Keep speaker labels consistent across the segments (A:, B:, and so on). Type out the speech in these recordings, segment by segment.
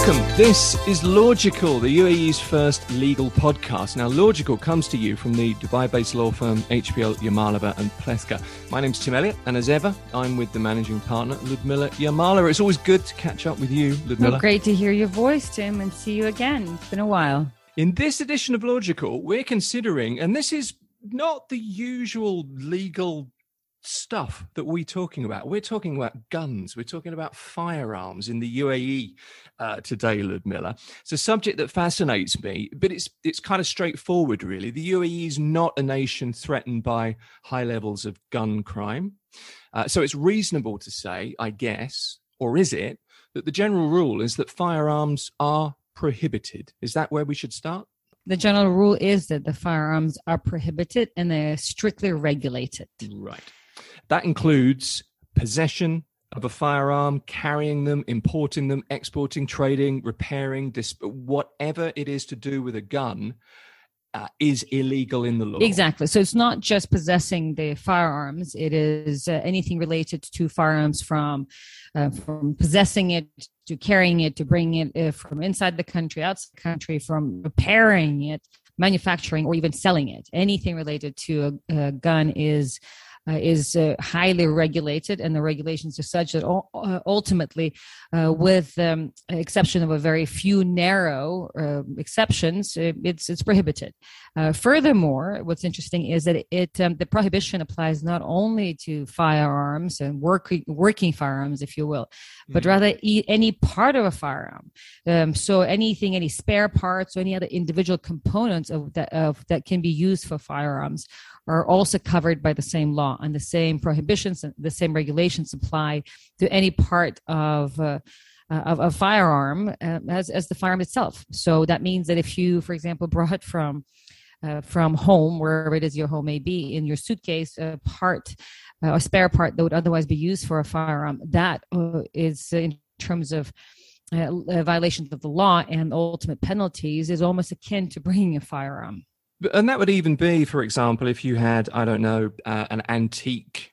A: Welcome. This is Logical, the UAE's first legal podcast. Now, Logical comes to you from the Dubai based law firm HPL Yamalova and Plewka. My name's Tim Elliott, and as ever, I'm with the managing partner, Ludmila Yamalova. It's always good to catch up with you, Ludmila.
B: Well, great to hear your voice, Tim, and see you again. It's been a while.
A: In this edition of Logical, we're considering, and this is not the usual legal stuff that we're talking about. We're talking about guns. We're talking about firearms in the UAE uh, today, Ludmila. It's a subject that fascinates me, but it's it's kind of straightforward, really. The UAE is not a nation threatened by high levels of gun crime, uh, so it's reasonable to say, I guess, or is it, that the general rule is that firearms are prohibited. Is that where we should start?
B: the general rule is that the firearms are prohibited and they're strictly regulated.
A: Right. That includes possession of a firearm, carrying them, importing them, exporting, trading, repairing, disp- whatever it is to do with a gun. Uh, is illegal in the law.
B: Exactly. So it's not just possessing the firearms; it is uh, anything related to firearms, from uh, from possessing it to carrying it to bringing it uh, from inside the country, outside the country, from repairing it, manufacturing, or even selling it. Anything related to a, a gun is uh, is uh, highly regulated, and the regulations are such that uh, ultimately, uh, with um, exception of a very few narrow uh, exceptions, it's it's prohibited. furthermore, what's interesting is that it um, the prohibition applies not only to firearms and working working firearms, if you will, mm-hmm. but rather e- any part of a firearm. Um, so anything, any spare parts or any other individual components of that of that can be used for firearms are also covered by the same law and the same prohibitions and the same regulations apply to any part of uh, of a firearm uh, as, as the firearm itself. So that means that if you, for example, brought from uh, from home, wherever it is your home may be, in your suitcase, a part, uh, a spare part that would otherwise be used for a firearm, that uh, is in terms of uh, violations of the law and ultimate penalties is almost akin to bringing a firearm.
A: And that would even be, for example, if you had, I don't know, uh, an antique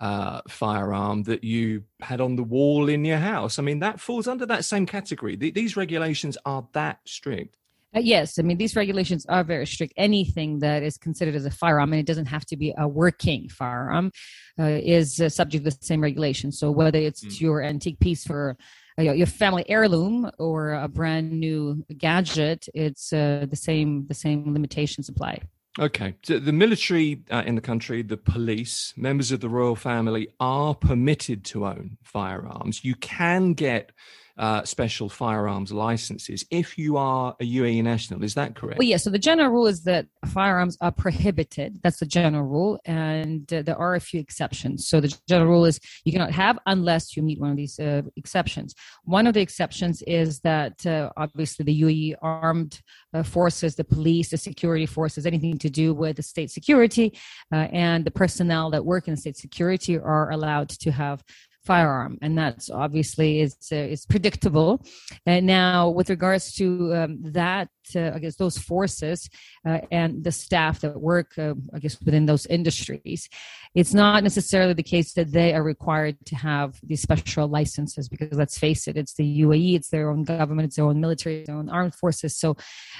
A: uh, firearm that you had on the wall in your house. I mean, that falls under that same category. these regulations are that strict.
B: Uh, yes, I mean these regulations are very strict. Anything that is considered as a firearm, and it doesn't have to be a working firearm, uh, is uh, subject to the same regulation. So whether it's mm. your antique piece for your family heirloom or a brand new gadget, it's uh, the same the same limitations apply.
A: Okay. So the military uh, in the country, the police, members of the royal family are permitted to own firearms. You can get uh, special firearms licenses if you are a UAE national. Is that correct?
B: Well, yeah. So the general rule is that firearms are prohibited. That's the general rule, and uh, there are a few exceptions. So the general rule is you cannot have unless you meet one of these uh, exceptions. One of the exceptions is that uh, obviously the UAE armed uh, forces, the police, the security forces, anything to do with the state security, and the personnel that work in state security are allowed to have firearm and that's obviously is uh, is predictable. And now with regards to um, that I guess those forces uh, and the staff that work, uh, I guess, within those industries. It's not necessarily the case that they are required to have these special licenses because let's face it, it's the UAE, it's their own government, it's their own military, their own armed forces. So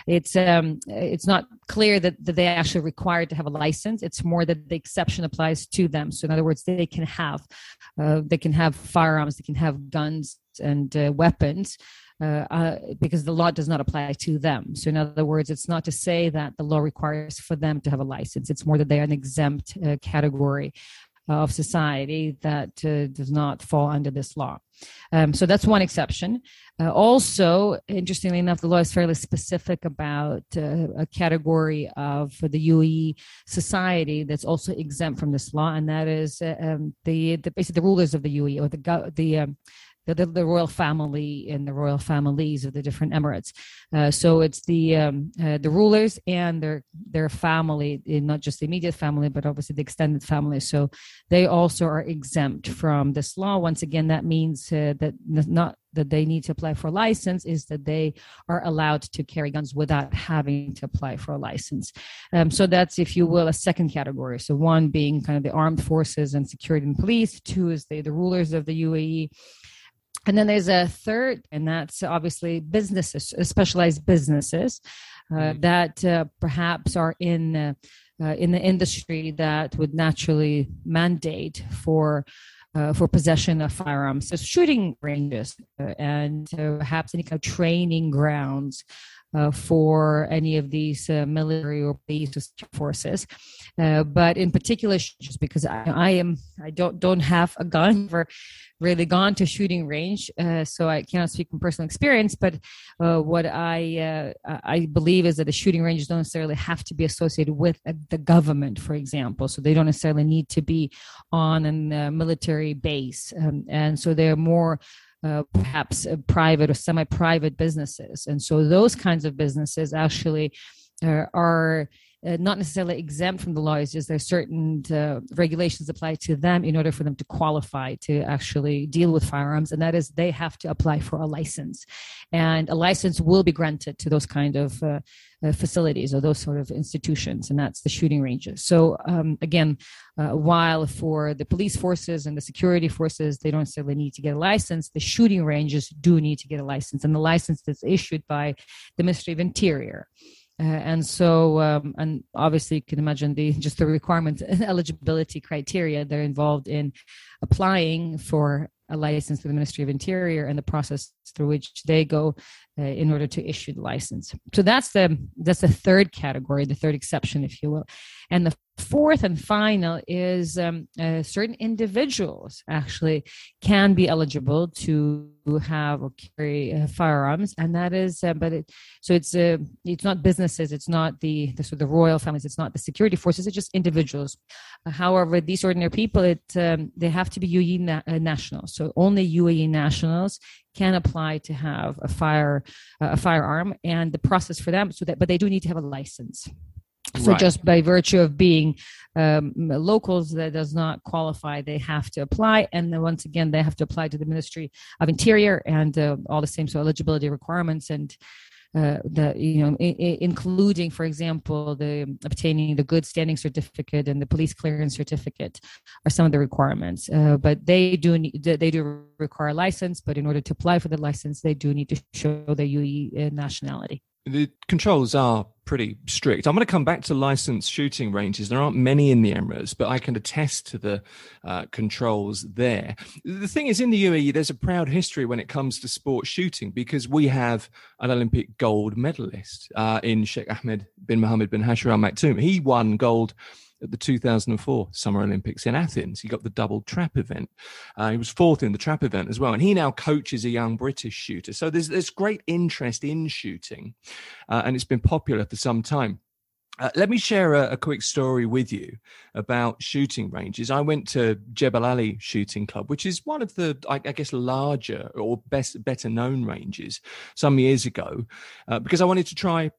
B: it's um, it's not clear that, that they actually required to have a license. It's more that the exception applies to them. So in other words, they can have uh, they can have firearms, they can have guns and uh, weapons uh, uh, because the law does not apply to them. So, in other words, it's not to say that the law requires for them to have a license. It's more that they are an exempt uh, category of society that uh, does not fall under this law. Um, so that's one exception. Uh, also, interestingly enough, the law is fairly specific about uh, a category of the UAE society that's also exempt from this law, and that is um, the, the basically the rulers of the UAE or the the um, the, the, the, royal family and the royal families of the different emirates. Uh, so it's the um, uh, the rulers and their their family, not just the immediate family, but obviously the extended family. So they also are exempt from this law. Once again, that means uh, that not that they need to apply for a license is that they are allowed to carry guns without having to apply for a license. Um, so that's, if you will, a second category. So one being kind of the armed forces and security and police. Two is the, the rulers of the UAE And then there's a third, and that's obviously businesses, uh, specialized businesses uh, mm-hmm. that uh, perhaps are in uh, uh, in the industry that would naturally mandate for uh, for possession of firearms, so shooting ranges and perhaps any kind of training grounds uh, for any of these uh, military or police forces. Uh, but in particular, just because I, I, am, I don't don't have a gun, or really gone to shooting range, uh, so I cannot speak from personal experience. But uh, what I uh, I believe is that the shooting ranges don't necessarily have to be associated with the government, for example. So they don't necessarily need to be on a military base, um, and so they're more uh, perhaps uh, private or semi-private businesses. And so those kinds of businesses actually uh, are uh, not necessarily exempt from the law. It's just there's certain uh, regulations apply to them in order for them to qualify to actually deal with firearms, and that is they have to apply for a license, and a license will be granted to those kind of uh, uh facilities or those sort of institutions, and that's the shooting ranges. So um, again, uh, while for the police forces and the security forces they don't necessarily need to get a license, the shooting ranges do need to get a license, and the license is issued by the Ministry of Interior. Uh, and so, um, and obviously, you can imagine the just the requirements and eligibility criteria they're involved in applying for a license to the Ministry of Interior and the process through which they go uh, in order to issue the license. So that's the that's the third category, the third exception, if you will. And the fourth and final is um, uh, certain individuals actually can be eligible to have or carry uh, firearms, and that is, uh, but it so it's uh, it's not businesses, it's not the the, of the royal families, it's not the security forces, it's just individuals. Uh, however, these ordinary people, it um, they have to be UAE na- uh, nationals, so only UAE nationals can apply to have a fire a firearm, and the process for them so that but they do need to have a license. So right. just by virtue of being um, locals, that does not qualify. They have to apply, and then once again, they have to apply to the Ministry of Interior and uh, all the same so eligibility requirements and. Uh, the you know I- I including for example the obtaining the good standing certificate and the police clearance certificate are some of the requirements uh, but they do need, they do require a license but in order to apply for the license they do need to show the UAE uh, nationality
A: the controls are pretty strict. I'm going to come back to licensed shooting ranges. There aren't many in the Emirates, but I can attest to the uh, controls there. The thing is, in the UAE, there's a proud history when it comes to sports shooting because we have an Olympic gold medalist uh, in Sheikh Ahmed bin Mohammed bin Hasher Al Maktoum. He won gold at the 2004 Summer Olympics in Athens. He got the double trap event. Uh, he was fourth in the trap event as well, and he now coaches a young British shooter. So there's there's great interest in shooting, uh, and it's been popular for some time. Uh, let me share a, a, quick story with you about shooting ranges. I went to Jebel Ali Shooting Club, which is one of the, I, I guess, larger or best, better known ranges some years ago, uh, because I wanted to try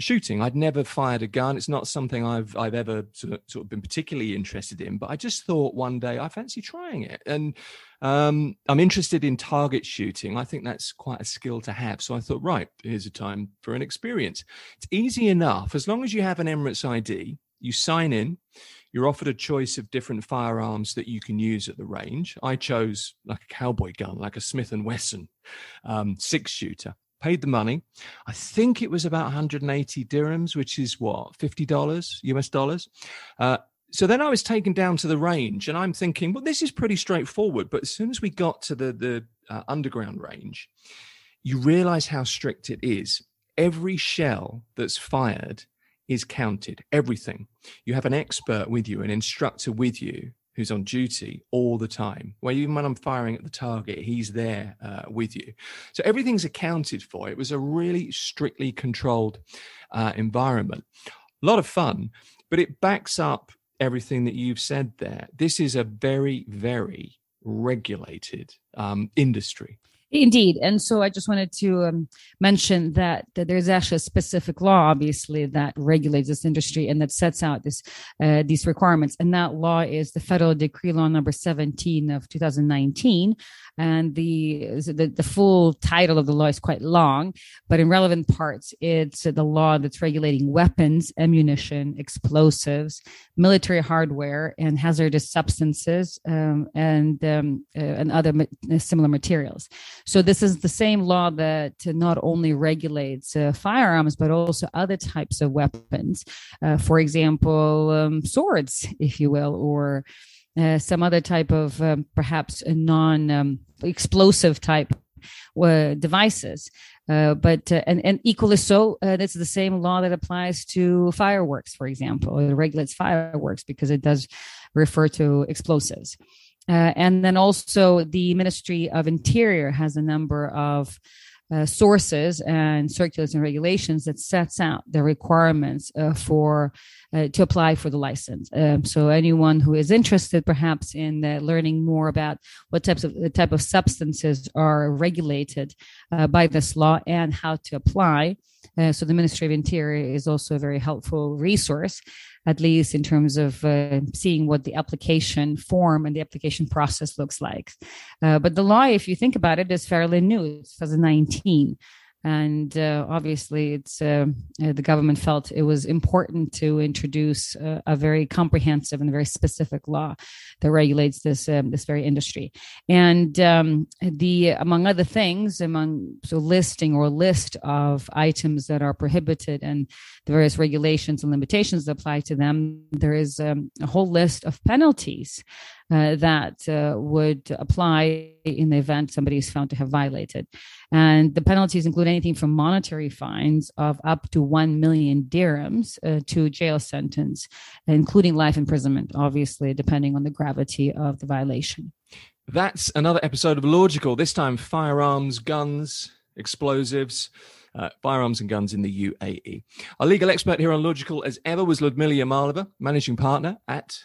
A: shooting. I'd never fired a gun. It's not something I've I've ever sort of, sort of been particularly interested in. But I just thought one day I fancy trying it, and um, I'm interested in target shooting. I think that's quite a skill to have. So I thought, right, here's a time for an experience. It's easy enough as long as you have an Emirates ID. You sign in. You're offered a choice of different firearms that you can use at the range. I chose like a cowboy gun, like a Smith and Wesson um, six shooter paid the money. I think it was about 180 dirhams, which is what, $50 US dollars. Uh, so then I was taken down to the range and I'm thinking, well, this is pretty straightforward. But as soon as we got to the, the uh, underground range, you realize how strict it is. Every shell that's fired is counted, everything. You have an expert with you, an instructor with you who's on duty all the time. Well, even when I'm firing at the target, he's there uh, with you. So everything's accounted for. It was a really strictly controlled uh, environment. A lot of fun, but it backs up everything that you've said there. This is a very, very regulated um, industry.
B: Indeed. And so I just wanted to um, mention that, that, there's actually a specific law, obviously, that regulates this industry and that sets out this, uh, these requirements. And that law is the Federal Decree Law number 17 of 2019. And the, the, the full title of the law is quite long, but in relevant parts, it's the law that's regulating weapons, ammunition, explosives, military hardware, and hazardous substances um, and, um, uh, and other ma- similar materials. So this is the same law that not only regulates uh, firearms but also other types of weapons. Uh, for example, um, swords, if you will, or uh, some other type of um, perhaps non-explosive um, type uh, devices. Uh, but uh, and, and equally so, uh, that's the same law that applies to fireworks, for example. It regulates fireworks because it does refer to explosives. Uh, and then also the Ministry of Interior has a number of uh, sources and circulars and regulations that sets out the requirements uh, for uh, to apply for the license. Um, so anyone who is interested, perhaps in uh, learning more about what types of type of substances are regulated uh, by this law and how to apply, uh, so the Ministry of Interior is also a very helpful resource, at least in terms of uh, seeing what the application form and the application process looks like. Uh, but the law, if you think about it, is fairly new. It's 2019 and uh, obviously it's uh, uh, the government felt it was important to introduce uh, a very comprehensive and very specific law that regulates this um, this very industry. And um, the among other things among so listing or list of items that are prohibited and the various regulations and limitations that apply to them there is um, a whole list of penalties uh, that uh, would apply in the event somebody is found to have violated. And the penalties include anything from monetary fines of up to 1 million dirhams uh, to jail sentence, including life imprisonment, obviously, depending on the gravity of the violation.
A: That's another episode of Logical, this time firearms, guns, explosives. Uh, firearms and guns in the UAE. Our legal expert here on Logical, as ever, was Ludmila Yamalova, managing partner at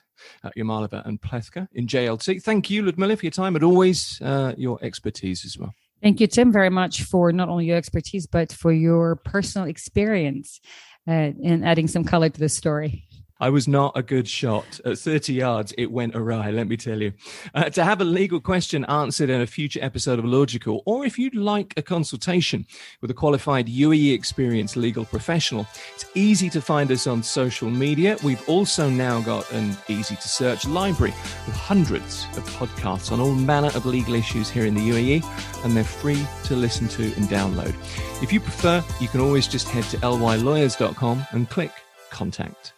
A: uh, Yamalova and Plewka in JLT. Thank you, Ludmila, for your time and always uh, your expertise as well.
B: Thank you, Tim, very much for not only your expertise, but for your personal experience uh, in adding some color to the story.
A: I was not a good shot. At 30 yards, it went awry, let me tell you. Uh, to have a legal question answered in a future episode of Logical, or if you'd like a consultation with a qualified UAE experienced legal professional, it's easy to find us on social media. We've also now got an easy to search library with hundreds of podcasts on all manner of legal issues here in the UAE, and they're free to listen to and download. If you prefer, you can always just head to lylawyers.com and click contact.